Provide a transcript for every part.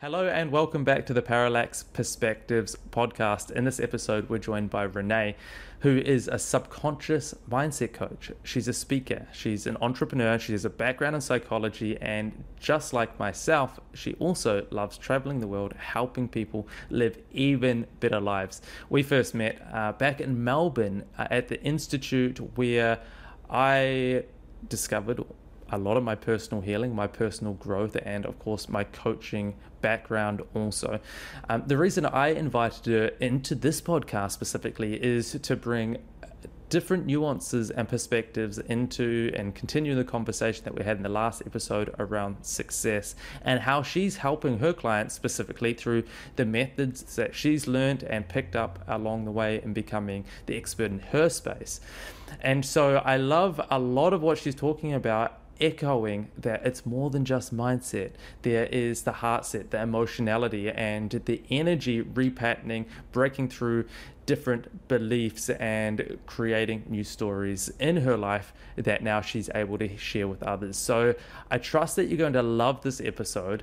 Hello and welcome back to the Parallax Perspectives podcast. In this episode, we're joined by Renee, who is a subconscious mindset coach. She's a speaker, she's an entrepreneur, she has a background in psychology, and just like myself, she also loves traveling the world, helping people live even better lives. We first met uh, back in Melbourne uh, at the Institute where I discovered a lot of my personal healing, my personal growth, and of course, my coaching background also. Um, the reason I invited her into this podcast specifically is to bring different nuances and perspectives into and continue the conversation that we had in the last episode around success and how she's helping her clients specifically through the methods that she's learned and picked up along the way in becoming the expert in her space. And so I love a lot of what she's talking about echoing that it's more than just mindset. There is the heart set, the emotionality, and the energy repatterning, breaking through different beliefs and creating new stories in her life that now she's able to share with others. So I trust that you're going to love this episode.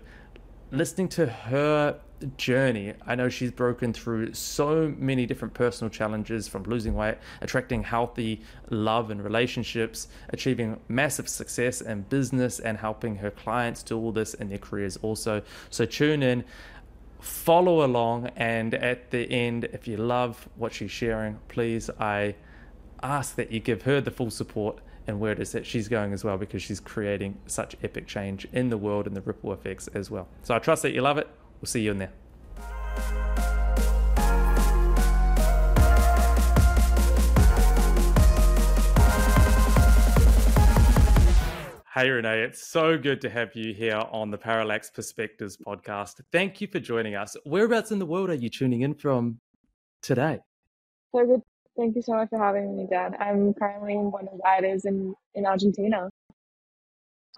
Listening to her journey. I know she's broken through so many different personal challenges from losing weight, attracting healthy love and relationships, achieving massive success in business, and helping her clients do all this in their careers also. So tune in. Follow along, and at the end, if you love what she's sharing, please, I ask that you give her the full support and where it is that she's going as well because she's creating such epic change in the world and the ripple effects as well. So I trust that you love it. We'll see you in there. Hey, Renee, it's so good to have you here on the Parallax Perspectives podcast. Thank you for joining us. Whereabouts in the world are you tuning in from today? So good. Thank you so much for having me, Dan. I'm currently in Buenos Aires in, in Argentina.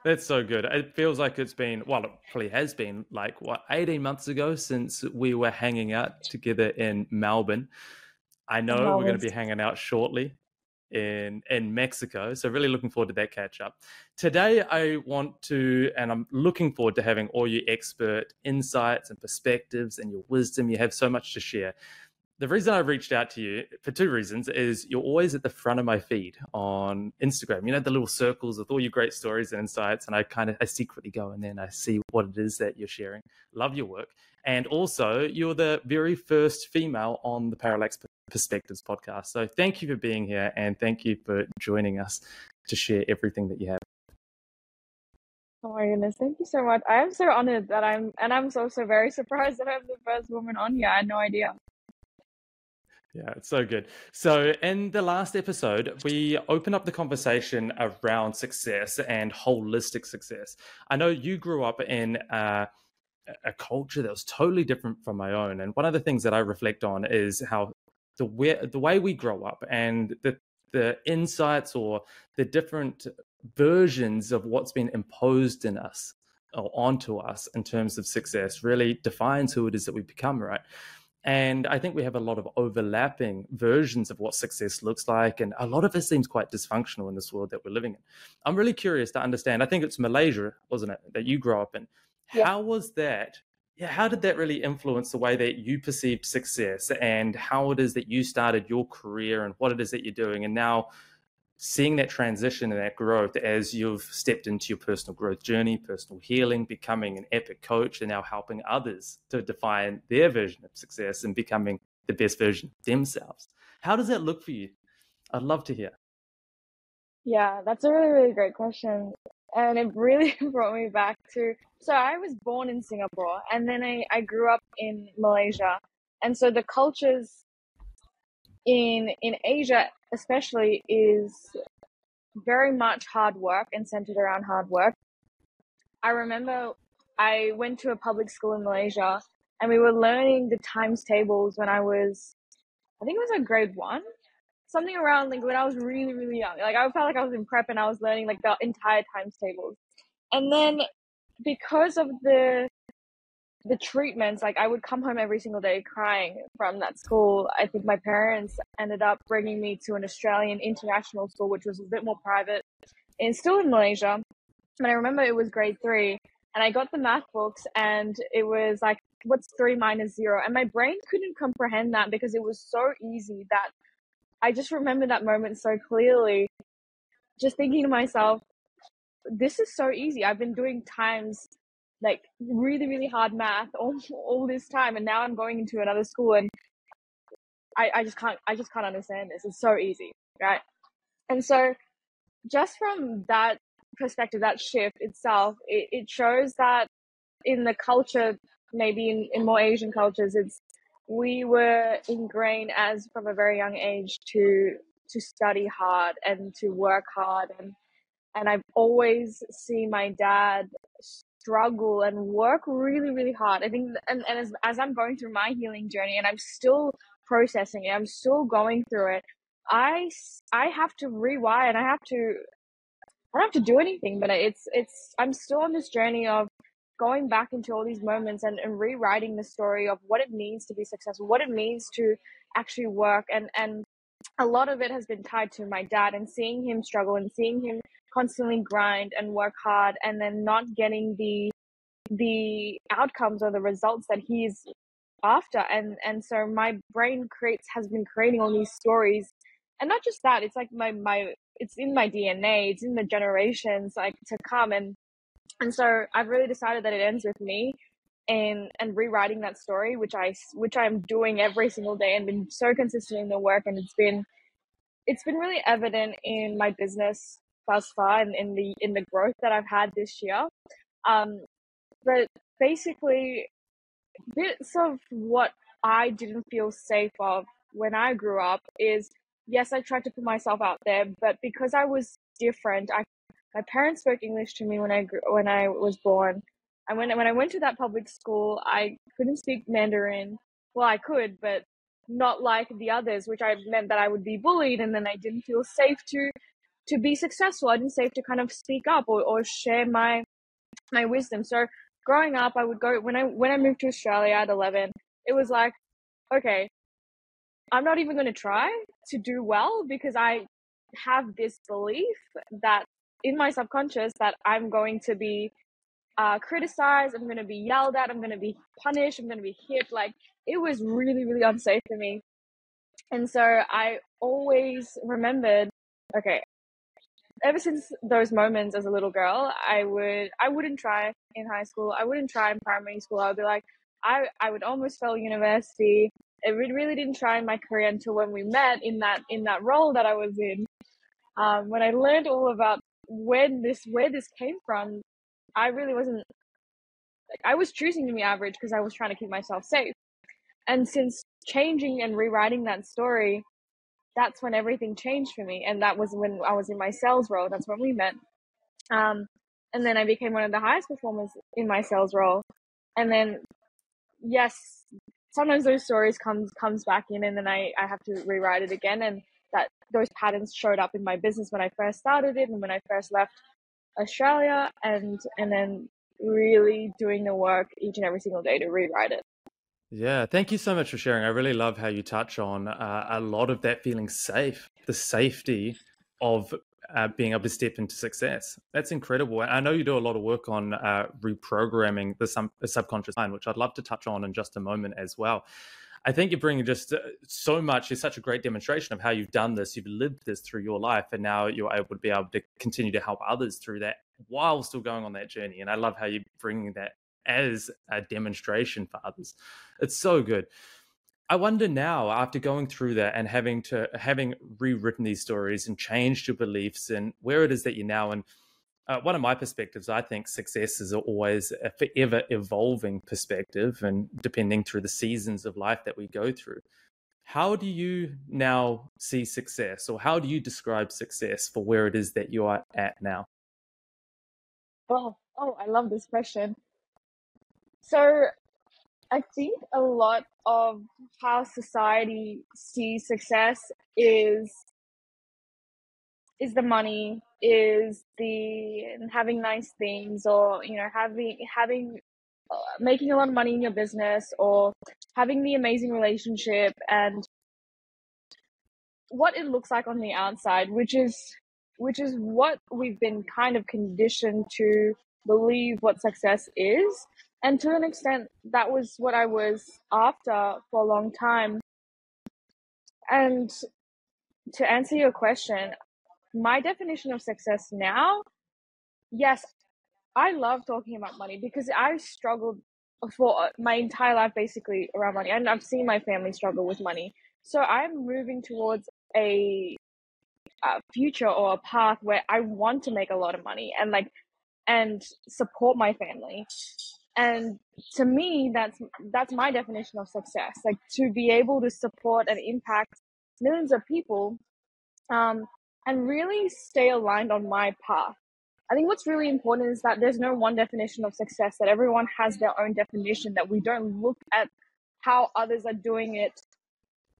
That's so good. It feels like it's been, well, it probably has been like, what, 18 months ago since we were hanging out together in Melbourne. I know we're going to be hanging out shortly in in Mexico. So really looking forward to that catch up. Today I want to and I'm looking forward to having all your expert insights and perspectives and your wisdom. You have so much to share the reason I reached out to you for two reasons is you're always at the front of my feed on Instagram. You know the little circles with all your great stories and insights, and I kind of I secretly go and then I see what it is that you're sharing. Love your work, and also you're the very first female on the Parallax Perspectives podcast. So thank you for being here, and thank you for joining us to share everything that you have. Oh my goodness, thank you so much. I am so honored that I'm, and I'm so so very surprised that I'm the first woman on here. I had no idea. Yeah, it's so good. So, in the last episode, we opened up the conversation around success and holistic success. I know you grew up in uh, a culture that was totally different from my own, and one of the things that I reflect on is how the way the way we grow up and the the insights or the different versions of what's been imposed in us or onto us in terms of success really defines who it is that we become, right? And I think we have a lot of overlapping versions of what success looks like. And a lot of it seems quite dysfunctional in this world that we're living in. I'm really curious to understand. I think it's Malaysia, wasn't it, that you grew up in? Yeah. How was that? Yeah, how did that really influence the way that you perceived success and how it is that you started your career and what it is that you're doing? And now seeing that transition and that growth as you've stepped into your personal growth journey, personal healing, becoming an epic coach, and now helping others to define their version of success and becoming the best version of themselves. How does that look for you? I'd love to hear. Yeah, that's a really, really great question. And it really brought me back to so I was born in Singapore and then I, I grew up in Malaysia. And so the cultures in in Asia especially is very much hard work and centered around hard work. I remember I went to a public school in Malaysia and we were learning the times tables when I was, I think it was a grade one, something around like when I was really, really young. Like I felt like I was in prep and I was learning like the entire times tables. And then because of the the treatments, like I would come home every single day crying from that school. I think my parents ended up bringing me to an Australian international school, which was a bit more private and still in Malaysia. But I remember it was grade three and I got the math books and it was like, what's three minus zero? And my brain couldn't comprehend that because it was so easy that I just remember that moment so clearly. Just thinking to myself, this is so easy. I've been doing times like really, really hard math all, all this time. And now I'm going into another school and I, I just can't, I just can't understand this. It's so easy. Right. And so just from that perspective, that shift itself, it, it shows that in the culture, maybe in, in more Asian cultures, it's we were ingrained as from a very young age to to study hard and to work hard and and I've always seen my dad struggle and work really really hard. I think and, and as as I'm going through my healing journey and I'm still processing it, I'm still going through it. I I have to rewire and I have to I don't have to do anything, but it's it's I'm still on this journey of going back into all these moments and, and rewriting the story of what it means to be successful, what it means to actually work and and a lot of it has been tied to my dad and seeing him struggle and seeing him constantly grind and work hard and then not getting the the outcomes or the results that he's after. And and so my brain creates has been creating all these stories. And not just that it's like my my it's in my dna it's in the generations like to come. And and so I've really decided that it ends with me and and rewriting that story which I which I'm doing every single day and been so consistent in the work and it's been it's been really evident in my business thus far and in the in the growth that I've had this year um but basically bits of what I didn't feel safe of when I grew up is yes I tried to put myself out there but because I was different I my parents spoke English to me when I grew, when I was born. And when when I went to that public school, I couldn't speak Mandarin. Well, I could, but not like the others, which I meant that I would be bullied, and then I didn't feel safe to to be successful. I didn't safe to kind of speak up or, or share my my wisdom. So growing up, I would go when I when I moved to Australia at eleven. It was like, okay, I'm not even going to try to do well because I have this belief that in my subconscious that I'm going to be uh, criticized, I'm going to be yelled at, I'm going to be punished, I'm going to be hit. Like it was really, really unsafe for me. And so I always remembered, okay, ever since those moments as a little girl, I would, I wouldn't try in high school. I wouldn't try in primary school. I would be like, I, I would almost fail university. I really didn't try in my career until when we met in that, in that role that I was in. Um, when I learned all about when this where this came from, I really wasn't like I was choosing to be average because I was trying to keep myself safe. And since changing and rewriting that story, that's when everything changed for me. And that was when I was in my sales role. That's when we met. Um, and then I became one of the highest performers in my sales role. And then, yes, sometimes those stories comes comes back in, and then I I have to rewrite it again. And that those patterns showed up in my business when I first started it and when I first left Australia and and then really doing the work each and every single day to rewrite it. Yeah, thank you so much for sharing. I really love how you touch on uh, a lot of that feeling safe, the safety of uh, being able to step into success. That's incredible. I know you do a lot of work on uh, reprogramming the, sub- the subconscious mind, which I'd love to touch on in just a moment as well. I think you're bringing just uh, so much. It's such a great demonstration of how you've done this. You've lived this through your life, and now you're able to be able to continue to help others through that while still going on that journey. And I love how you're bringing that as a demonstration for others. It's so good. I wonder now, after going through that and having to having rewritten these stories and changed your beliefs and where it is that you're now and uh, one of my perspectives, I think success is always a forever evolving perspective, and depending through the seasons of life that we go through. How do you now see success, or how do you describe success for where it is that you are at now? Oh, oh, I love this question. So, I think a lot of how society sees success is is the money is the having nice things or you know having having uh, making a lot of money in your business or having the amazing relationship and what it looks like on the outside which is which is what we've been kind of conditioned to believe what success is. And to an extent, that was what I was after for a long time. And to answer your question, my definition of success now, yes, I love talking about money because I struggled for my entire life basically around money and I've seen my family struggle with money. So I'm moving towards a, a future or a path where I want to make a lot of money and like and support my family. And to me that's that's my definition of success. Like to be able to support and impact millions of people um and really stay aligned on my path. I think what's really important is that there's no one definition of success, that everyone has their own definition, that we don't look at how others are doing it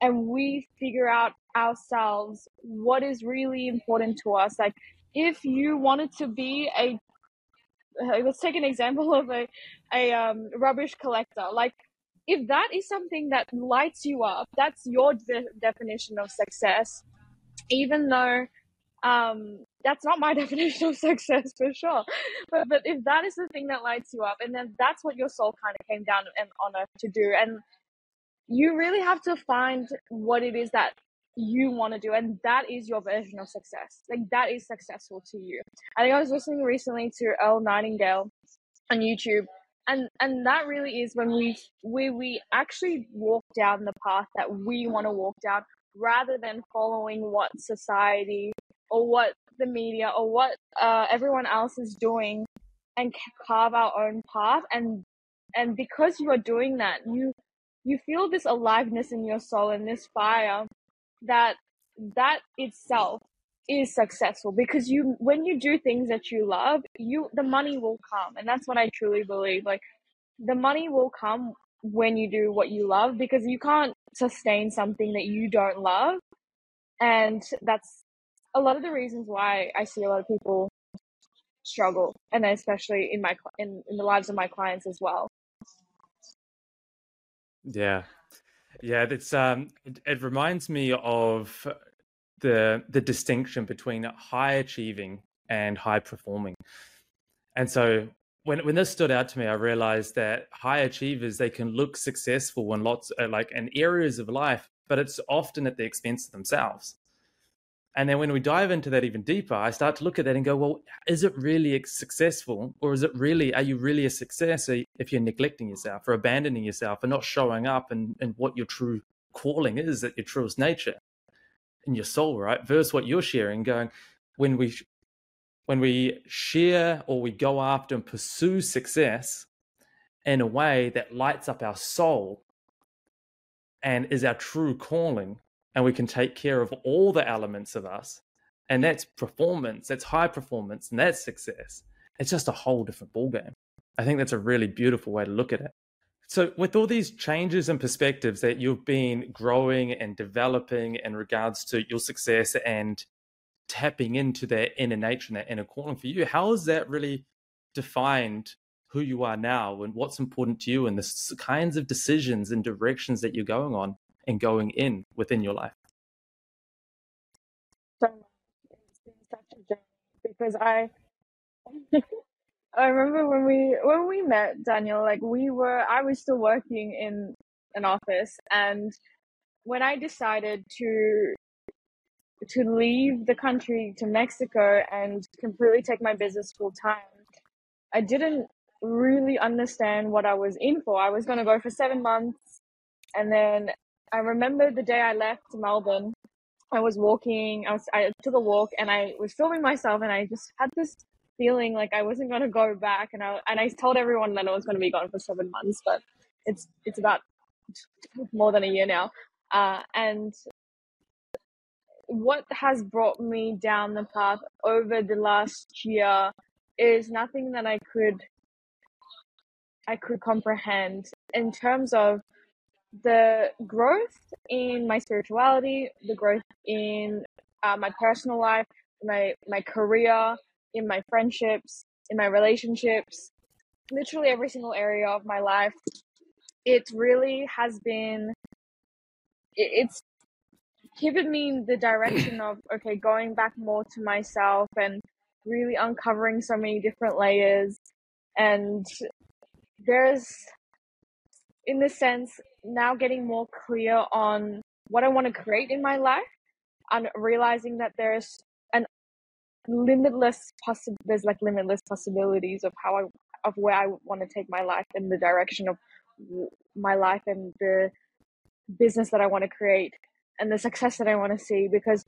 and we figure out ourselves what is really important to us. Like, if you wanted to be a, uh, let's take an example of a, a um, rubbish collector. Like, if that is something that lights you up, that's your de- definition of success, even though um, that's not my definition of success for sure. But but if that is the thing that lights you up, and then that's what your soul kind of came down and on earth to do, and you really have to find what it is that you want to do, and that is your version of success. Like that is successful to you. I think I was listening recently to Earl Nightingale on YouTube, and and that really is when we we we actually walk down the path that we want to walk down rather than following what society or what the media or what uh, everyone else is doing and carve our own path. And and because you are doing that you you feel this aliveness in your soul and this fire that that itself is successful. Because you when you do things that you love you the money will come. And that's what i truly believe. Like the money will come when you do what you love because you can't sustain something that you don't love. And that's a lot of the reasons why I see a lot of people struggle, and especially in my in, in the lives of my clients as well. Yeah, yeah, it's um, it, it reminds me of the the distinction between high achieving and high performing, and so when when this stood out to me, I realized that high achievers they can look successful in lots uh, like in areas of life, but it's often at the expense of themselves. And then when we dive into that even deeper, I start to look at that and go, well, is it really successful? Or is it really, are you really a success if you're neglecting yourself or abandoning yourself and not showing up and, and what your true calling is at your truest nature in your soul, right? Versus what you're sharing, going, when we when we share or we go after and pursue success in a way that lights up our soul and is our true calling, and we can take care of all the elements of us and hmm. that's performance that's high performance and that's success. It's just a whole different ballgame. I think that's a really beautiful way to look at it. So with all these changes and perspectives that you've been growing and developing in regards to your success and tapping into that inner nature and that inner calling for you how has that really defined who you are now and what's important to you and the kinds of decisions and directions that you're going on and going in within your life? So it's been such a journey because I I remember when we when we met Daniel, like we were I was still working in an office and when I decided to to leave the country to Mexico and completely take my business full time, I didn't really understand what I was in for. I was going to go for seven months and then I remember the day I left Melbourne. I was walking. I was. I took a walk, and I was filming myself, and I just had this feeling like I wasn't going to go back. And I and I told everyone that I was going to be gone for seven months, but it's it's about more than a year now. Uh, and what has brought me down the path over the last year is nothing that I could I could comprehend in terms of the growth in my spirituality, the growth in uh, my personal life, my my career, in my friendships, in my relationships, literally every single area of my life. It really has been. It's given me the direction of okay, going back more to myself and really uncovering so many different layers And there's, in the sense, now getting more clear on what I want to create in my life and realizing that there's an limitless possi- there's like limitless possibilities of how I of where I want to take my life in the direction of my life and the business that I want to create and the success that I want to see because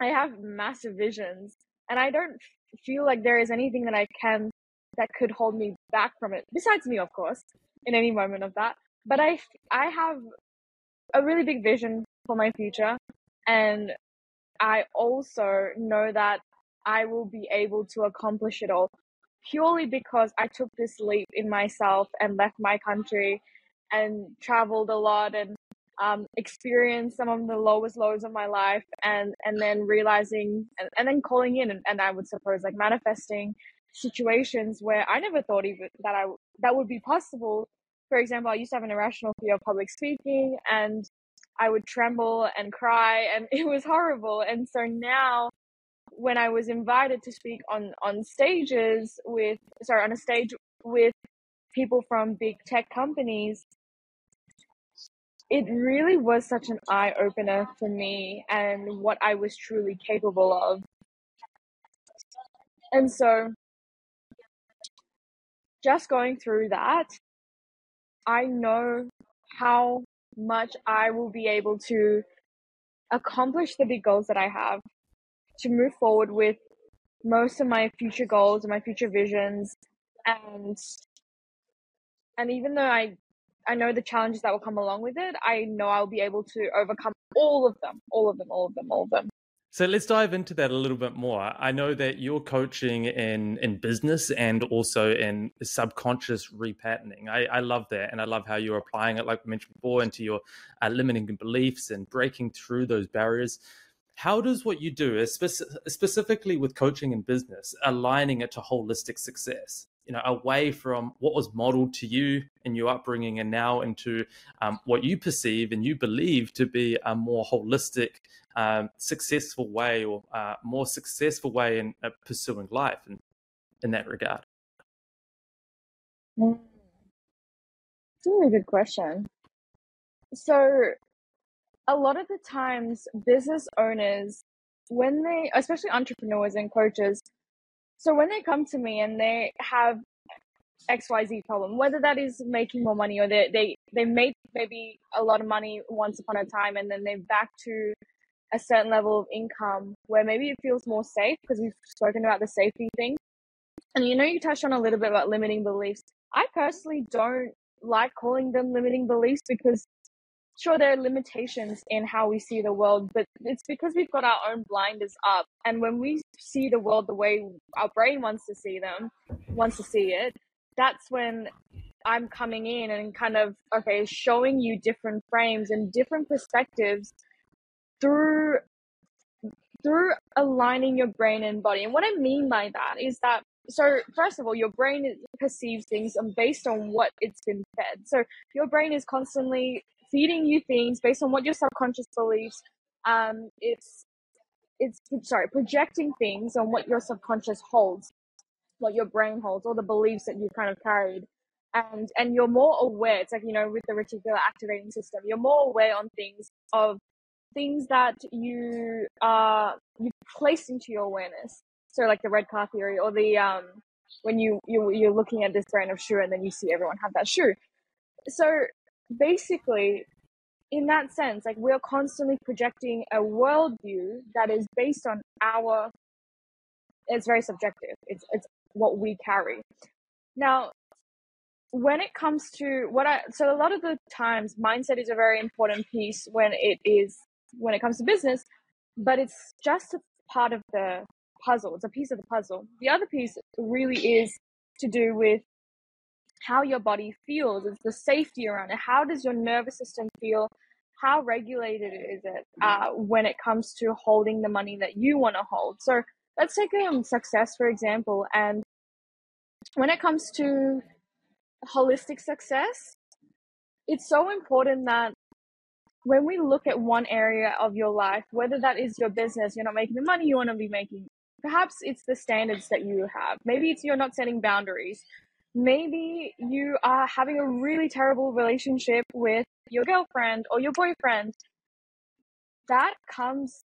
I have massive visions and I don't feel like there is anything that I can that could hold me back from it besides me of course in any moment of that but I I have a really big vision for my future and I also know that I will be able to accomplish it all purely because I took this leap in myself and left my country and traveled a lot and um, experienced some of the lowest lows of my life and and then realizing and, and then calling in and, and I would suppose like manifesting situations where I never thought even that I that would be possible. For example, I used to have an irrational fear of public speaking and I would tremble and cry and it was horrible. And so now when I was invited to speak on on stages with sorry on a stage with people from big tech companies it really was such an eye opener for me and what I was truly capable of. And so, just going through that, I know how much I will be able to accomplish the big goals that I have, to move forward with most of my future goals and my future visions and and even though I I know the challenges that will come along with it, I know I'll be able to overcome all of them, all of them, all of them, all of them. So let's dive into that a little bit more. I know that you're coaching in in business and also in subconscious repatterning. I, I love that, and I love how you're applying it, like we mentioned before, into your uh, limiting beliefs and breaking through those barriers. How does what you do, specifically with coaching and business, aligning it to holistic success? You know away from what was modeled to you in your upbringing and now into um, what you perceive and you believe to be a more holistic um, successful way or uh, more successful way in uh, pursuing life in, in that regard mm. it's a really good question so a lot of the times business owners when they especially entrepreneurs and coaches so when they come to me and they have XYZ problem, whether that is making more money or they, they, they make maybe a lot of money once upon a time and then they're back to a certain level of income where maybe it feels more safe because we've spoken about the safety thing. And you know, you touched on a little bit about limiting beliefs. I personally don't like calling them limiting beliefs because sure there are limitations in how we see the world but it's because we've got our own blinders up. And when we see the world the way our brain wants to see them wants to see it that's when i'm coming in and kind of okay showing you different frames and different perspectives through through aligning your brain and body. And what i mean by that is that so first of all your brain perceives things based on what it's been fed. So your brain is constantly feeding you things based on what your subconscious believes. Um, it's it's sorry, projecting things on what your subconscious holds, what your brain holds, all the beliefs that you've kind of carried. And and you're more aware. It's like, you know, with the reticular activating system, you're more aware on things of things that you uh you place into your awareness. So like the red car theory or the um when you, you you're looking at this brand of shoe and then you see everyone have that shoe. So basically, in that sense, like we're constantly projecting a worldview that is based on our. It's very subjective. It's it's what we carry. Now, when it comes to what I so a lot of the times mindset is a very important piece when it is when it comes to business, but it's just a part of the puzzle. It's a piece of the puzzle. The other piece really is to do with how your body feels. It's the safety around it. How does your nervous system feel? How regulated is it uh, when it comes to holding the money that you want to hold? So let's take um, success, for example. And when it comes to holistic success, it's so important that when we look at one area of your life, whether that is your business, you're not making the money you want to be making, perhaps it's the standards that you have. Maybe it's you're not setting boundaries. Maybe you are having a really terrible relationship with your girlfriend or your boyfriend. That comes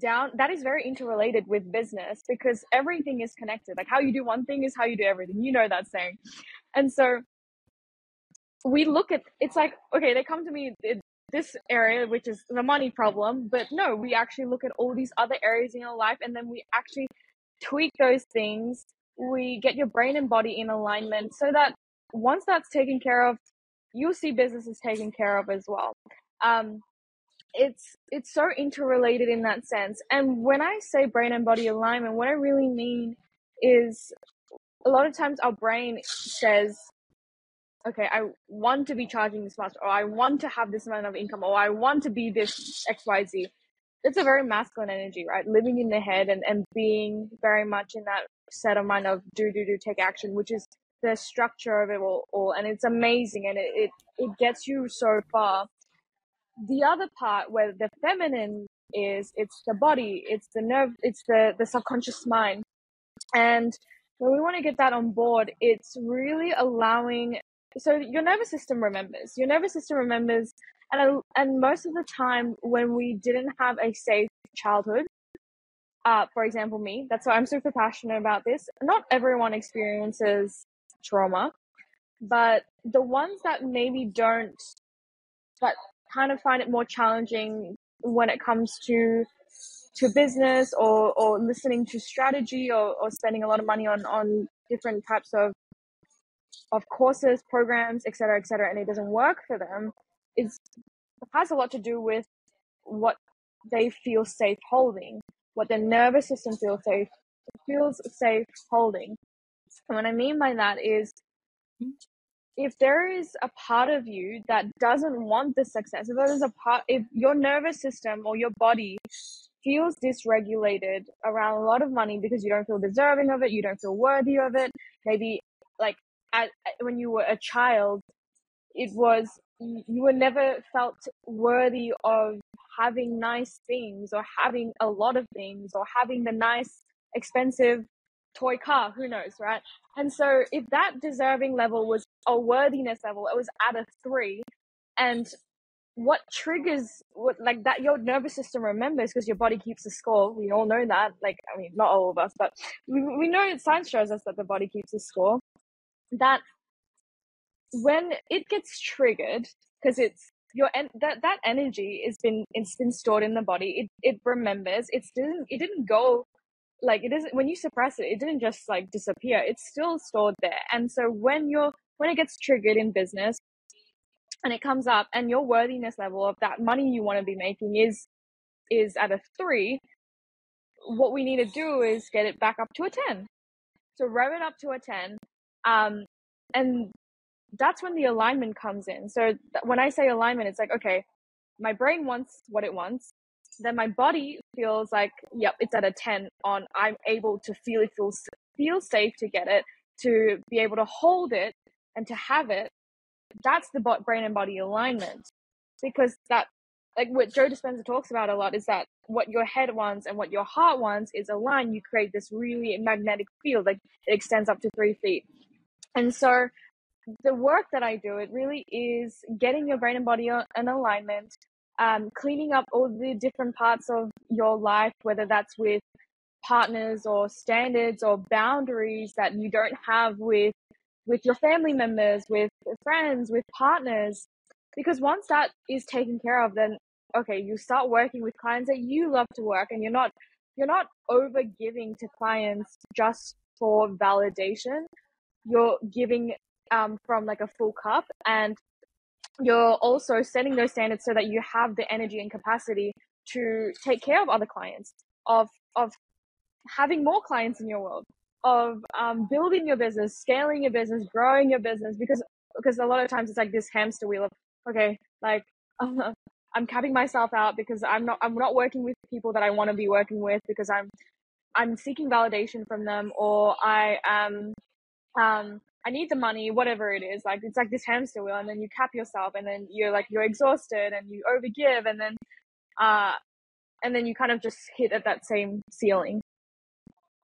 down that is very interrelated with business because everything is connected. Like how you do one thing is how you do everything. You know that saying. And so we look at it's like okay they come to me in this area which is the money problem but no we actually look at all these other areas in your life and then we actually tweak those things we get your brain and body in alignment so that once that's taken care of you'll see business is taken care of as well. Um, it's it's so interrelated in that sense. And when i say brain and body alignment what i really mean is a lot of times our brain says okay i want to be charging this much or i want to have this amount of income or i want to be this xyz it's a very masculine energy right? Living in the head and, and being very much in that set of mind of do do do take action which is the structure of it all, all and it's amazing and it, it, it gets you so far. The other part where the feminine is it's the body it's the nerve it's the the subconscious mind. And when we want to get that on board it's really allowing so your nervous system remembers. Your nervous system remembers and and most of the time when we didn't have a safe childhood uh, for example me that's why i'm super passionate about this not everyone experiences trauma but the ones that maybe don't but kind of find it more challenging when it comes to to business or, or listening to strategy or, or spending a lot of money on, on different types of of courses, programs, etc., etc., and it doesn't work for them, is has a lot to do with what they feel safe holding, what their nervous system feels safe feels safe holding. And what I mean by that is if there is a part of you that doesn't want the success, if there's a part, if your nervous system or your body feels dysregulated around a lot of money because you don't feel deserving of it, you don't feel worthy of it, maybe like at, when you were a child, it was you were never felt worthy of having nice things or having a lot of things or having the nice expensive toy car who knows right? And so if that deserving level was a worthiness level it was at a three and what triggers what like that your nervous system remembers because your body keeps a score we all know that like i mean not all of us but we, we know science shows us that the body keeps a score that when it gets triggered because it's your en- that that energy has been it's been stored in the body. It it remembers. It didn't it didn't go like it isn't when you suppress it it didn't just like disappear. It's still stored there. And so when you're when it gets triggered in business and it comes up and your worthiness level of that money you want to be making is is at a three what we need to do is get it back up to a 10 so rev it up to a 10 um and that's when the alignment comes in so th- when i say alignment it's like okay my brain wants what it wants then my body feels like, yep, it's at a 10 on I'm able to feel it feels feel safe to get it, to be able to hold it and to have it. That's the brain and body alignment. Because that like what Joe Dispenza talks about a lot is that what your head wants and what your heart wants is aligned. You create this really magnetic field, like it extends up to three feet. And so the work that I do, it really is getting your brain and body in alignment, um, cleaning up all the different parts of your life, whether that's with partners or standards or boundaries that you don't have with with your family members, with friends, with partners. Because once that is taken care of, then okay, you start working with clients that you love to work and you're not you're not over giving to clients just for validation. You're giving um, from like a full cup and you're also setting those standards so that you have the energy and capacity to take care of other clients, of of having more clients in your world, of um, building your business, scaling your business, growing your business. Because because a lot of times it's like this hamster wheel of okay, like I'm capping myself out because I'm not I'm not working with people that I want to be working with because I'm I'm seeking validation from them or I am um I need the money, whatever it is. Like it's like this hamster wheel, and then you cap yourself, and then you're like you're exhausted, and you overgive, and then uh, and then you kind of just hit at that same ceiling.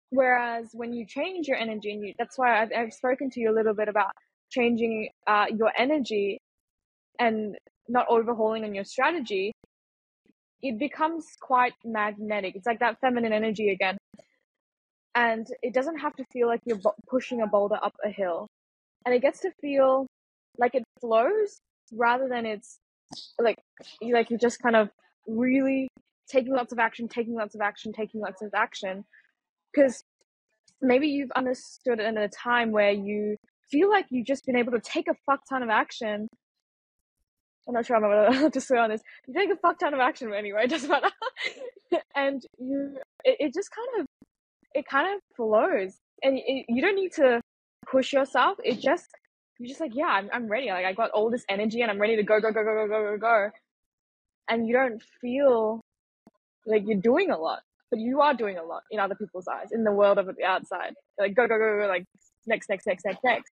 Whereas when you change your energy, and you, that's why I've, I've spoken to you a little bit about changing uh, your energy and not overhauling on your strategy, it becomes quite magnetic. It's like that feminine energy again. And it doesn't have to feel like you're pushing a boulder up a hill. And it gets to feel like it flows rather than it's like like you're just kind of really taking lots of action, taking lots of action, taking lots of action. Because maybe you've understood it in a time where you feel like you've just been able to take a fuck ton of action. I'm not sure I'm able to swear on this. You take a fuck ton of action anyway, it doesn't matter. and you, it, it, just kind of, it kind of flows. And it, you don't need to push yourself. It just, you're just like, yeah, I'm, I'm ready. Like I got all this energy and I'm ready to go, go, go, go, go, go, go, go. And you don't feel like you're doing a lot, but you are doing a lot in other people's eyes, in the world of the outside. Like go, go, go, go, like next, next, next, next, next.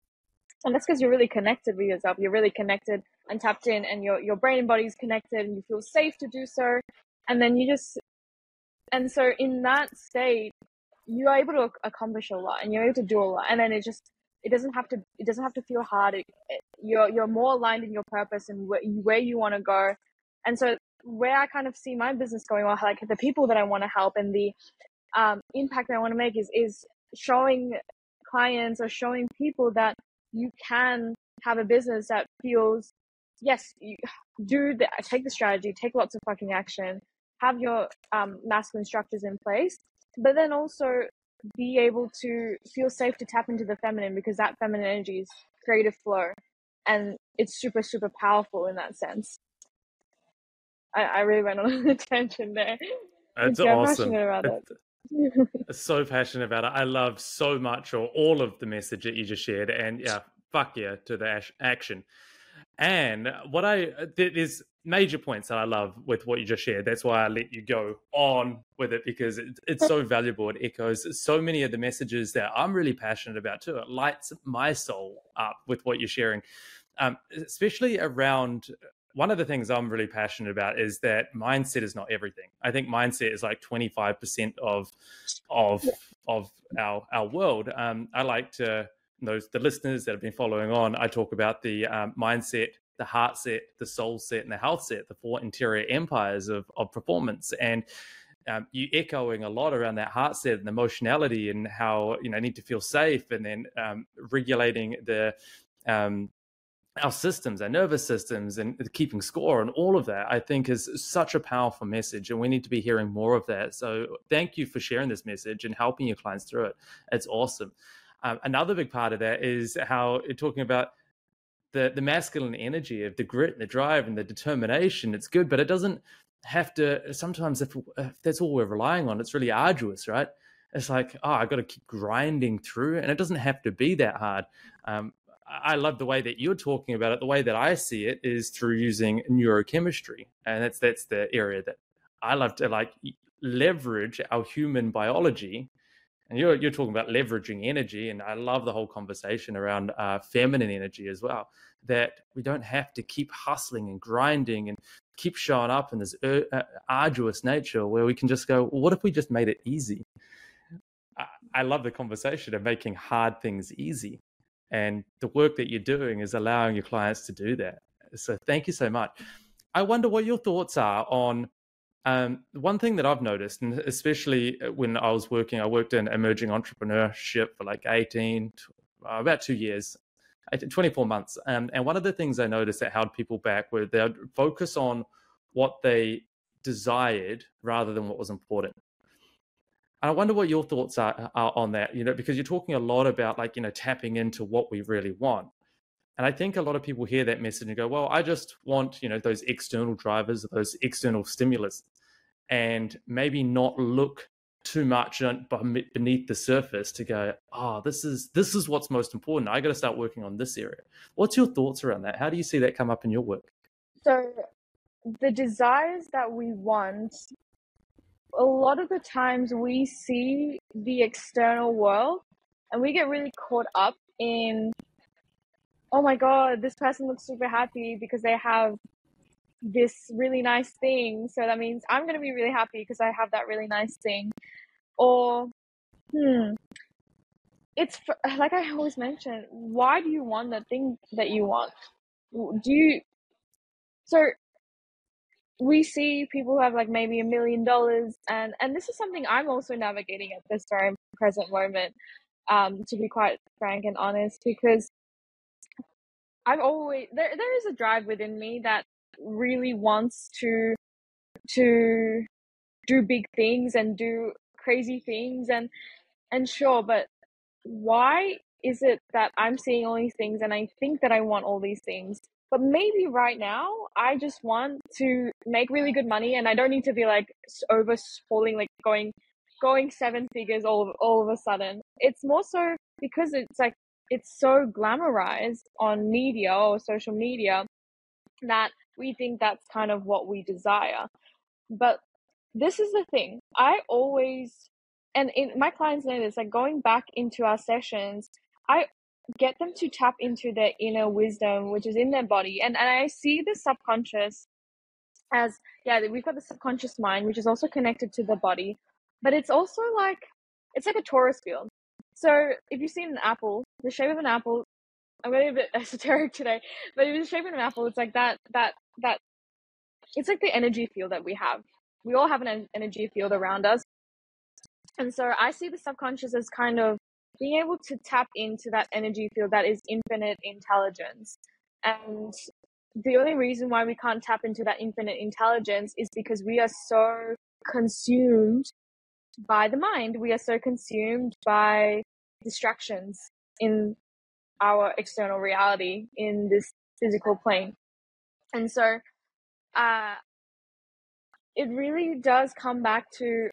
And that's because you're really connected with yourself. You're really connected and tapped in and your, your brain and body is connected and you feel safe to do so. And then you just, and so in that state, you are able to accomplish a lot and you're able to do a lot. And then it just, it doesn't have to, it doesn't have to feel hard. It, it, you're, you're more aligned in your purpose and where, where you want to go. And so where I kind of see my business going, or like the people that I want to help and the um, impact that I want to make is, is showing clients or showing people that you can have a business that feels, yes, you do the, take the strategy, take lots of fucking action, have your um, masculine structures in place, but then also be able to feel safe to tap into the feminine because that feminine energy is creative flow and it's super, super powerful in that sense. I, I really went on a tangent there. It's awesome. About it. so passionate about it. I love so much or all of the message that you just shared. And yeah, fuck yeah to the action. And what I, there's major points that I love with what you just shared. That's why I let you go on with it because it, it's so valuable. It echoes so many of the messages that I'm really passionate about too. It lights my soul up with what you're sharing, um, especially around one of the things I'm really passionate about is that mindset is not everything. I think mindset is like 25% of of of our our world. Um, I like to those the listeners that have been following on. I talk about the um, mindset, the heart set, the soul set, and the health set, the four interior empires of of performance. And um, you echoing a lot around that heart set and emotionality and how you know I need to feel safe, and then um, regulating the um, our systems, our nervous systems, and keeping score and all of that, I think is such a powerful message. And we need to be hearing more of that. So thank you for sharing this message and helping your clients through it. It's awesome. Um, another big part of that is how you're talking about the, the masculine energy of the grit and the drive and the determination. It's good, but it doesn't have to, sometimes if, if that's all we're relying on, it's really arduous, right? It's like, oh, I got to keep grinding through, and it doesn't have to be that hard. Um, I love the way that you're talking about it. The way that I see it is through using neurochemistry, and that's that's the area that I love to like leverage our human biology. And you're you're talking about leveraging energy, and I love the whole conversation around uh, feminine energy as well. That we don't have to keep hustling and grinding and keep showing up in this uh, uh arduous nature, where we can just go, well, what if we just made it easy? I, I love the conversation of making hard things easy and the work that you're doing is allowing your clients to do that. So thank you so much. I wonder what your thoughts are on um, one thing that I've noticed, and especially uh, when I was working, I worked in emerging entrepreneurship for like 18, uh, about two years, 24 months. Um, and one of the things I noticed that held people back were they'd focus on what they desired rather than what was important. And I wonder what your thoughts are, are on that, you know, because you're talking a lot about like, you know, tapping into what we really want. And I think a lot of people hear that message and go, well, I just want, you know, those external drivers, those external stimulus, and maybe not look too much beneath the surface to go, oh, this is this is what's most important. I got to start working on this area. What's your thoughts around that? How do you see that come up in your work? So the desires that we want a lot of the times we see the external world and we get really caught up in oh my god this person looks super happy because they have this really nice thing so that means i'm going to be really happy because i have that really nice thing or Hmm. It's like I always mention. Why do you want the thing that you want? Do you? So we see people who have like maybe a million dollars, and and this is something I'm also navigating at this very present moment. Um, to be quite frank and honest, because I've always there there is a drive within me that really wants to to do big things and do crazy things and and sure but why is it that i'm seeing all these things and i think that i want all these things? But maybe right now i just want to make really good money and i don't need to be like over like going going seven figures all of, all of a sudden. It's more so because it's like it's so glamorized on media or social media that we think that's kind of what we desire. But this is the thing. I always, and in, my clients know this, like going back into our sessions, I get them to tap into their inner wisdom, which is in their body. And, and I see the subconscious as, yeah, we've got the subconscious mind, which is also connected to the body, but it's also like, it's like a torus field. So if you've seen an apple, the shape of an apple, I'm getting a bit esoteric today, but if it's the shape of an apple, it's like that, that, that, it's like the energy field that we have. We all have an energy field around us. And so I see the subconscious as kind of being able to tap into that energy field that is infinite intelligence. And the only reason why we can't tap into that infinite intelligence is because we are so consumed by the mind. We are so consumed by distractions in our external reality in this physical plane. And so, uh, it really does come back to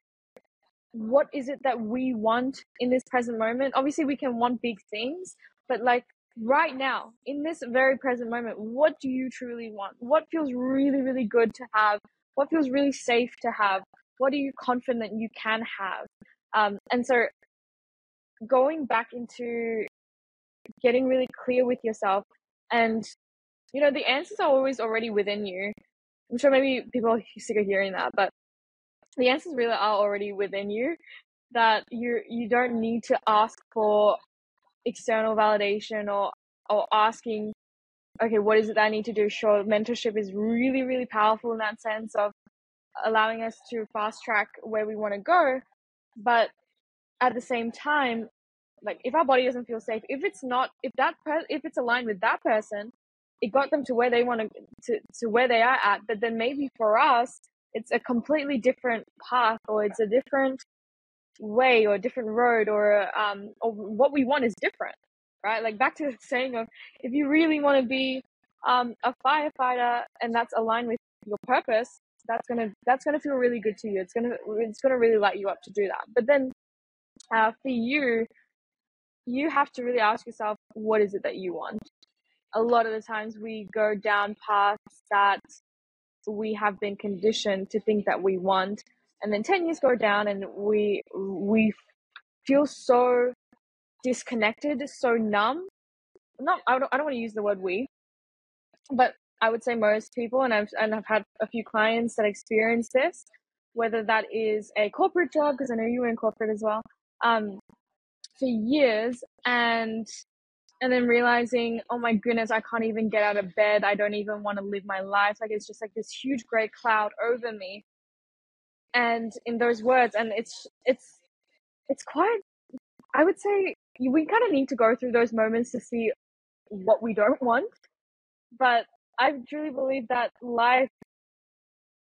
what is it that we want in this present moment? Obviously, we can want big things, but like right now, in this very present moment, what do you truly want? What feels really, really good to have? What feels really safe to have? What are you confident you can have? Um, and so going back into getting really clear with yourself and you know the answers are always already within you i'm sure maybe people are sick of hearing that but the answers really are already within you that you you don't need to ask for external validation or or asking okay what is it that i need to do sure mentorship is really really powerful in that sense of allowing us to fast track where we want to go but at the same time like if our body doesn't feel safe if it's not if that per- if it's aligned with that person it got them to where they want to to where they are at but then maybe for us it's a completely different path or it's a different way or a different road or um or what we want is different right? Like back to the saying of if you really want to be um a firefighter and that's aligned with your purpose that's gonna that's gonna feel really good to you it's gonna it's gonna really light you up to do that but then uh, for you, you have to really ask yourself, what is it that you want? A lot of the times we go down paths that we have been conditioned to think that we want, and then 10 years go down and we, we feel so disconnected, so numb. Not, I don't, I don't want to use the word we, but I would say most people, and I've, and I've had a few clients that experience this, whether that is a corporate job, because I know you were in corporate as well, um, for years and and then realizing, oh my goodness, I can't even get out of bed. I don't even want to live my life. Like it's just like this huge gray cloud over me. And in those words, and it's it's it's quite I would say we kind of need to go through those moments to see what we don't want. But I truly believe that life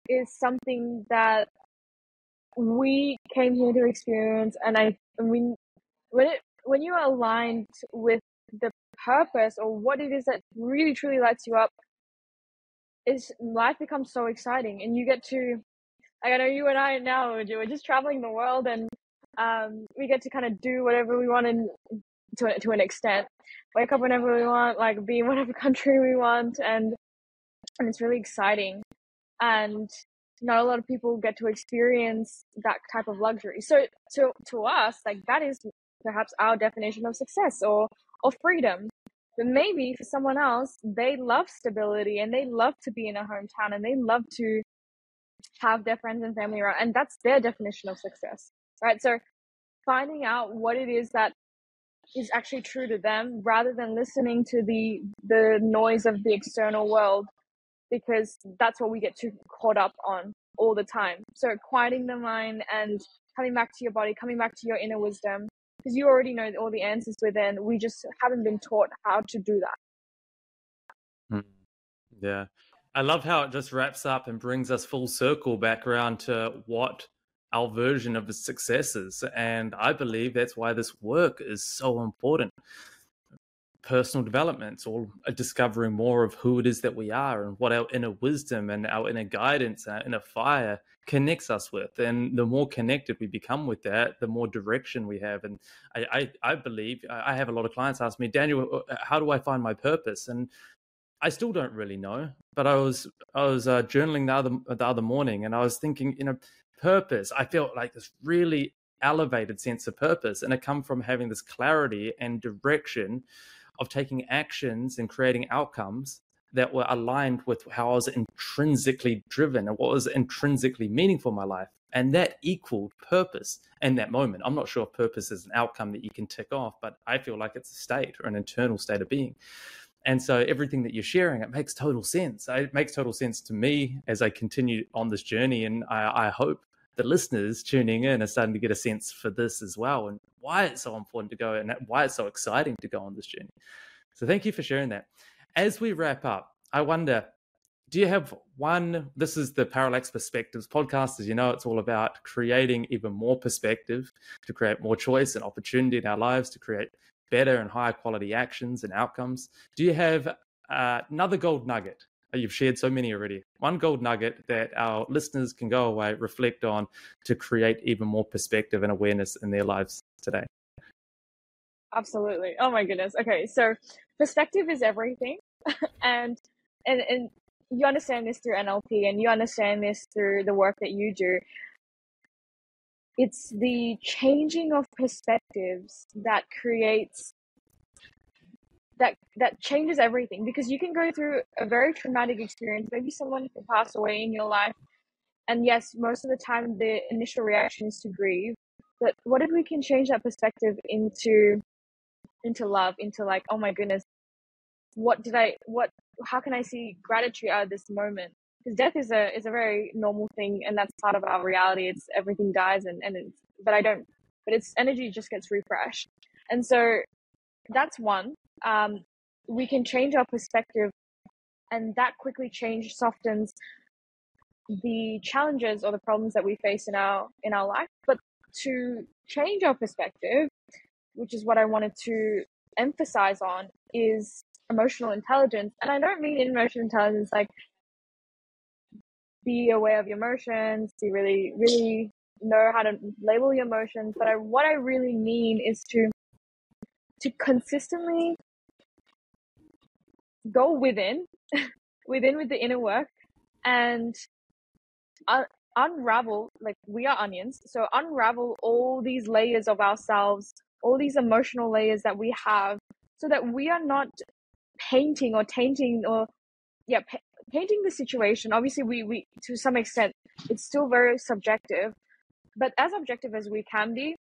is something that we came here to experience and I when when it when you are aligned with the purpose or what it is that really truly lights you up is life becomes so exciting and you get to like I know you and I now we're just traveling the world and um, we get to kind of do whatever we want and to to an extent wake up whenever we want like be in whatever country we want and and it's really exciting and not a lot of people get to experience that type of luxury. So to to us, like that is perhaps our definition of success or or freedom. But maybe for someone else, they love stability and they love to be in a hometown and they love to have their friends and family around, and that's their definition of success, right? So finding out what it is that is actually true to them rather than listening to the the noise of the external world because that's what we get too caught up on all the time so quieting the mind and coming back to your body coming back to your inner wisdom because you already know all the answers within we just haven't been taught how to do that hmm. yeah i love how it just wraps up and brings us full circle back around to what our version of the success is. And I believe that's why this work is so important. Personal development, or discovering more of who it is that we are and what our inner wisdom and our inner guidance, and our inner fire connects us with. And the more connected we become with that, the more direction we have. And I, I, I believe I have a lot of clients ask me, Daniel, uh, how do I find my purpose? And I still don't really know, but I was I was uh, journaling the other the other morning, and I was thinking, you know, purpose. I felt like this really elevated sense of purpose, and it come from having this clarity and direction of taking actions and creating outcomes that were aligned with how I was intrinsically driven and what was intrinsically meaningful in my life. And that equaled purpose in that moment. I'm not sure if purpose is an outcome that you can tick off, but I feel like it's a state or an internal state of being. And so everything that you're sharing, it makes total sense. It makes total sense to me as I continue on this journey. And I, I hope the listeners tuning in are starting to get a sense for this as well and why it's so important to go and why it's so exciting to go on this journey. So thank you for sharing that. As we wrap up, I wonder do you have one this is the parallax perspectives podcast as you know it's all about creating even more perspective to create more choice and opportunity in our lives to create better and higher quality actions and outcomes do you have uh, another gold nugget You've shared so many already. One gold nugget that our listeners can go away, reflect on to create even more perspective and awareness in their lives today. Absolutely. Oh my goodness. Okay, so perspective is everything. and and and you understand this through NLP and you understand this through the work that you do. It's the changing of perspectives that creates that that changes everything because you can go through a very traumatic experience. Maybe someone can pass away in your life. And yes most of the time the initial reaction is to grieve. But what if we can change that perspective into into love into like oh my goodness what did i what how can i see gratitude out of this moment? Because death is a is a very normal thing and that's part of our reality. It's everything dies and and it's but i don't but its energy just gets refreshed. And so that's one um, we can change our perspective and that quickly change softens the challenges or the problems that we face in our in our life. But to change our perspective which is what i wanted to emphasize on is emotional intelligence. And i don't mean emotional intelligence like be aware of your emotions be really really know how to label your emotions. But I, what i really mean is to to consistently go within, within with the inner work and un- unravel, like we are onions. So unravel all these layers of ourselves, all these emotional layers that we have so that we are not painting or tainting or, yeah, pa- painting the situation. Obviously, we, we, to some extent, it's still very subjective, but as objective as we can be,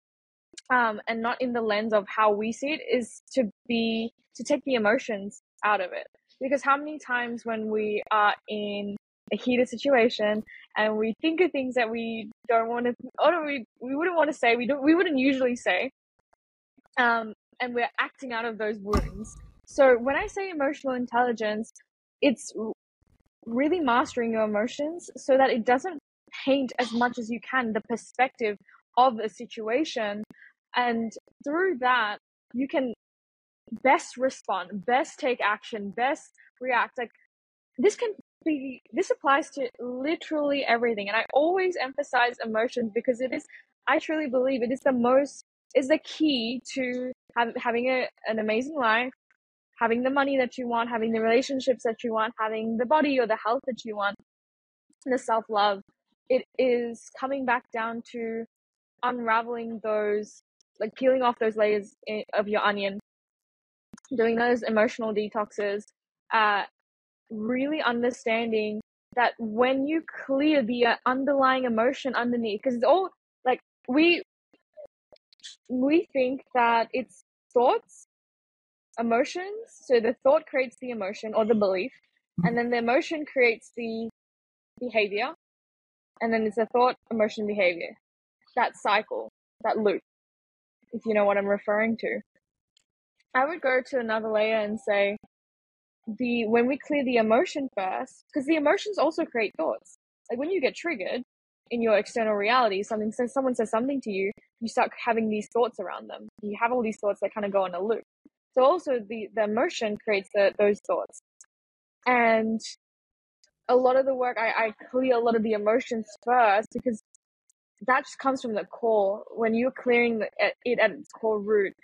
um, and not in the lens of how we see it, is to be to take the emotions out of it. Because how many times when we are in a heated situation and we think of things that we don't want to, or we we wouldn't want to say, we don't, we wouldn't usually say, um, and we're acting out of those wounds. So when I say emotional intelligence, it's really mastering your emotions so that it doesn't paint as much as you can the perspective of a situation and through that, you can best respond, best take action, best react. Like this can be, this applies to literally everything. And I always emphasize emotions because it is, I truly believe it is the most, is the key to have, having a, an amazing life, having the money that you want, having the relationships that you want, having the body or the health that you want, the self love. It is coming back down to unraveling those like peeling off those layers eh, of your onion, doing those emotional detoxes, uh, really understanding that when you clear the uh, underlying emotion underneath, because it's all like we we think that it's thoughts, emotions. So the thought creates the emotion or the belief, and then the emotion creates the behavior, and then it's a thought, emotion, behavior. That cycle, that loop, if you know what I'm referring to. I would go to another layer and say, the when we clear the emotion first, because the emotions also create thoughts. Like when you get triggered in your external reality, something says someone says something to you, you start having these thoughts around them. You have all these thoughts that kind of go in a loop. So also the the emotion creates the, those thoughts, and a lot of the work I, I clear a lot of the emotions first because that just comes from the core. When you're clearing the, it at its core root,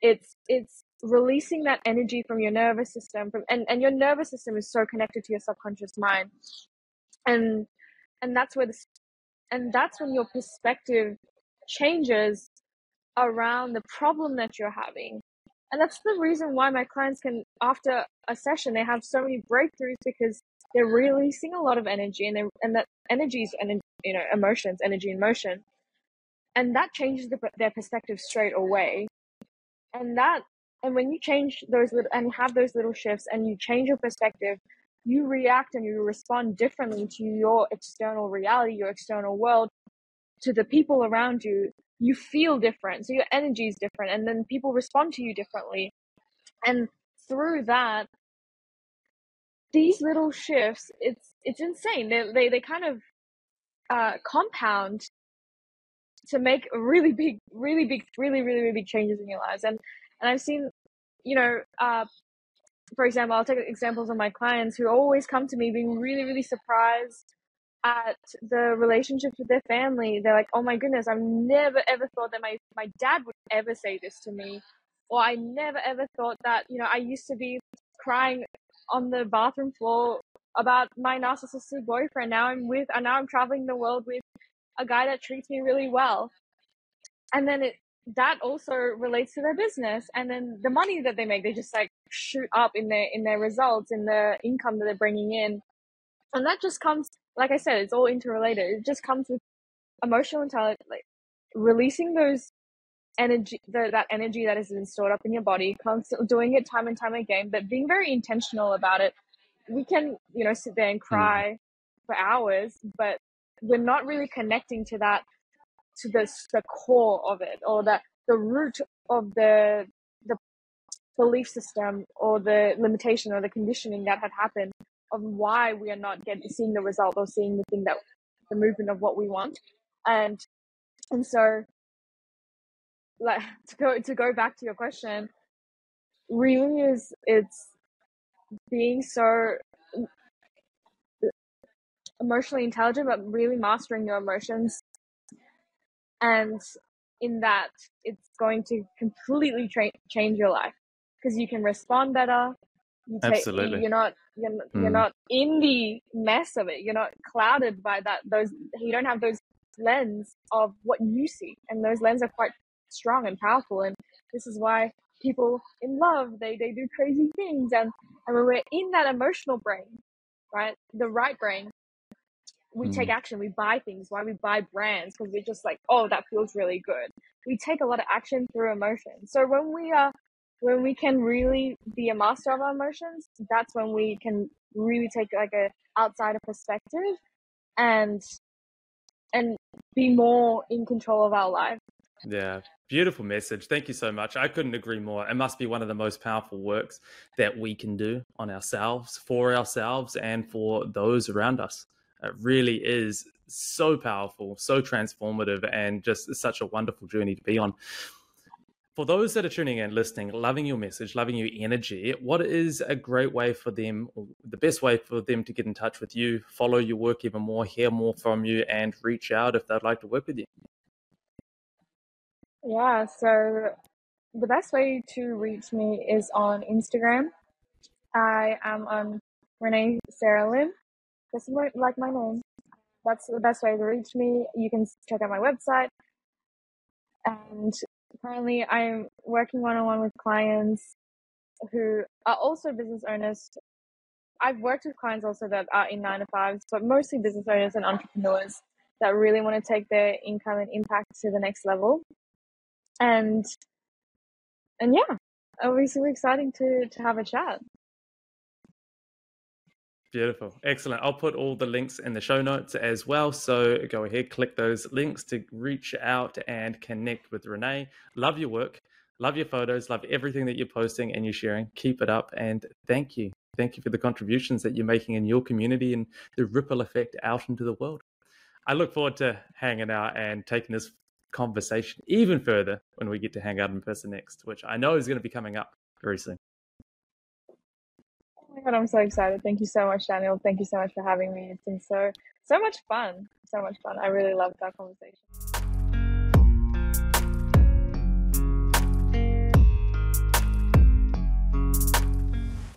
it's it's releasing that energy from your nervous system from and, and your nervous system is so connected to your subconscious mind. And and that's where this and that's when your perspective changes around the problem that you're having. And that's the reason why my clients can after a session they have so many breakthroughs because they're releasing a lot of energy and they and that energy is and you know emotions energy and motion. And that changes the, their perspective straight away. And that and when you change those little and have those little shifts and you change your perspective, you react and you respond differently to your external reality, your external world, to the people around you. You feel different. So your energy is different. And then people respond to you differently. And through that, these little shifts, it's it's insane. They they, they kind of uh, compound to make really big, really big, really, really, really big changes in your lives. And and I've seen, you know, uh, for example, I'll take examples of my clients who always come to me being really, really surprised at the relationships with their family. They're like, oh my goodness, I've never ever thought that my, my dad would ever say this to me. Or I never ever thought that, you know, I used to be crying on the bathroom floor about my narcissistic boyfriend. Now I'm with, and now I'm traveling the world with a guy that treats me really well. And then it, that also relates to their business and then the money that they make they just like shoot up in their in their results in the income that they're bringing in and that just comes like i said it's all interrelated it just comes with emotional intelligence like releasing those energy the, that energy that has been stored up in your body constantly doing it time and time again but being very intentional about it we can you know sit there and hmm. cry mm. for hours but we're not really connecting to that to the, the core of it or the, the root of the the belief system or the limitation or the conditioning that had happened of why we are not getting seeing the result or seeing the thing that the movement of what we want. And and so like to go to go back to your question really is it's being so emotionally intelligent but really mastering your emotions and in that it's going to completely tra- change your life because you can respond better you take, Absolutely. you're not you're, mm. you're not in the mess of it you're not clouded by that those you don't have those lens of what you see and those lenses are quite strong and powerful and this is why people in love they they do crazy things and and when we're in that emotional brain right the right brain we mm. take action, we buy things, why we buy brands, because we're just like, oh, that feels really good. We take a lot of action through emotion. So when we are, when we can really be a master of our emotions, that's when we can really take like a outsider perspective and and be more in control of our life. Yeah, beautiful message. Thank you so much. I couldn't agree more. It must be one of the most powerful works that we can do on ourselves, for ourselves, and for those around us. It really is so powerful, so transformative, and just such a wonderful journey to be on. For those that are tuning in, listening, loving your message, loving your energy, what is a great way for them, the best way for them to get in touch with you, follow your work even more, hear more from you, and reach out if they'd like to work with you? Yeah, so the best way to reach me is on Instagram. I am on Renee Sarah Lim just like my name. That's the best way to reach me. You can check out my website. And currently, I'm working one on one with clients who are also business owners. I've worked with clients also that are in nine to fives, but mostly business owners and entrepreneurs that really want to take their income and impact to the next level. and and yeah, it'll be super exciting to to have a chat. Beautiful. Excellent. I'll put all the links in the show notes as well. So go ahead, click those links to reach out and connect with Renee. Love your work. Love your photos. Love everything that you're posting and you're sharing. Keep it up. And thank you. Thank you for the contributions that you're making in your community and the ripple effect out into the world. I look forward to hanging out and taking this conversation even further when we get to hang out in person next, which I know is going to be coming up very soon my god, I'm so excited. Thank you so much, Daniel. Thank you so much for having me. It's been so so much fun. So much fun. I really loved our conversation.